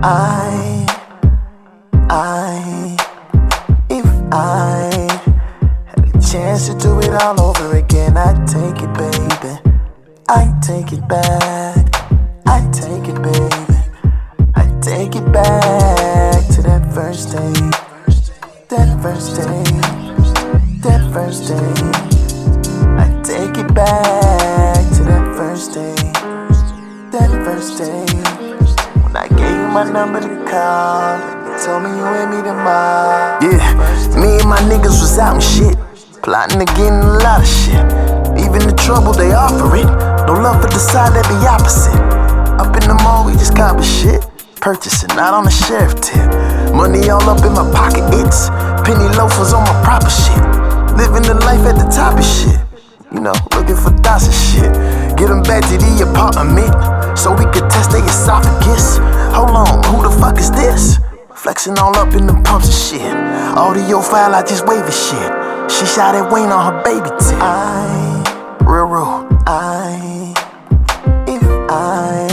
I, I, if I had a chance to do it all over again, I'd take it, baby. I'd take it back. I'd take it, baby. I'd take it back to that first day. That first day. That first day. I'd take it back my number to call, told me you and me tomorrow. Yeah, me and my niggas was out and shit. Plotting to get a lot of shit. Even the trouble they offer it. No love for the side that be opposite. Up in the mall, we just cop shit. Purchasing, not on the sheriff tip. Money all up in my pocket, it's penny loafers on my proper shit. Living the life at the top of shit. You know, looking for thoughts and shit. Get them back to the apartment so we could test their esophagus. Hold on, who the fuck is this? Flexing all up in the pumps and shit. Audio file, I just wave it shit. She shot at Wayne on her baby tip. I, Real, real. I, if I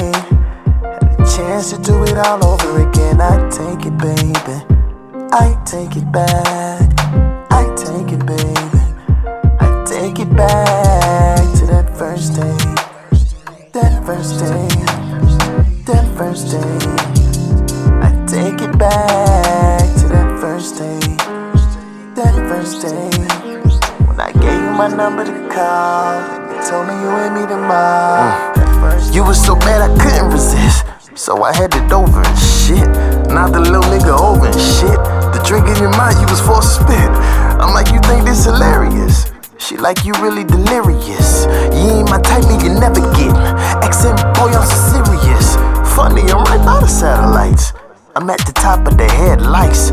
had a chance to do it all over again, I'd take it, baby. I'd take it back. You my to call, you told me you and me tomorrow. That You was so bad I couldn't resist. So I had it over and shit. Now the little nigga over and shit. The drink in your mouth, you was forced to spit. I'm like, you think this hilarious? She like you really delirious. You ain't my type, and you never get. XM boy, I'm so serious. Funny, I'm right by the satellites. I'm at the top of the headlights.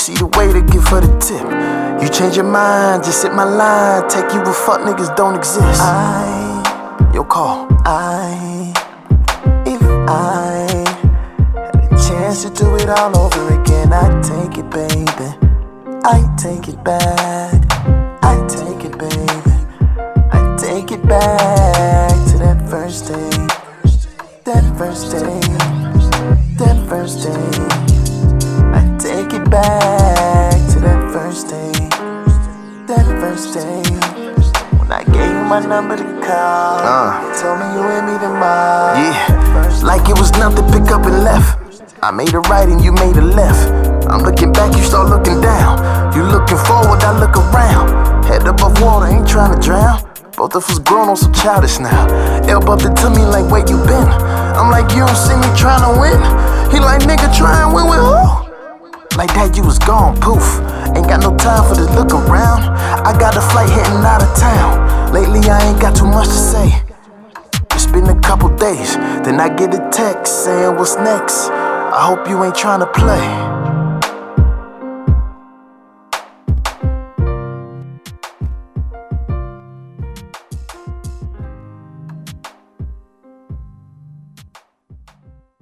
See the way to give her the tip. You change your mind, just hit my line. Take you where fuck niggas don't exist. I, Your call. I, if I had a chance to do it all over again, I'd take it, baby. I'd take it back. I'd take it, baby. I'd take it back to that first day. That first day. That first day. I'd take it back That first day. When I gave you my number to call, Uh. you told me you and me tomorrow. Yeah, like it was nothing, pick up and left. I made a right and you made a left. I'm looking back, you start looking down. You looking forward, I look around. Head above water, ain't trying to drown. Both of us grown on so childish now. El bumped into me like, where you been? I'm like, you don't see me trying to win? He like, nigga, try and win with who? Like that, you was gone, poof. Ain't got no time for this look around. I got a flight heading out of town. Lately, I ain't got too much to say. It's been a couple days, then I get a text saying what's next. I hope you ain't trying to play.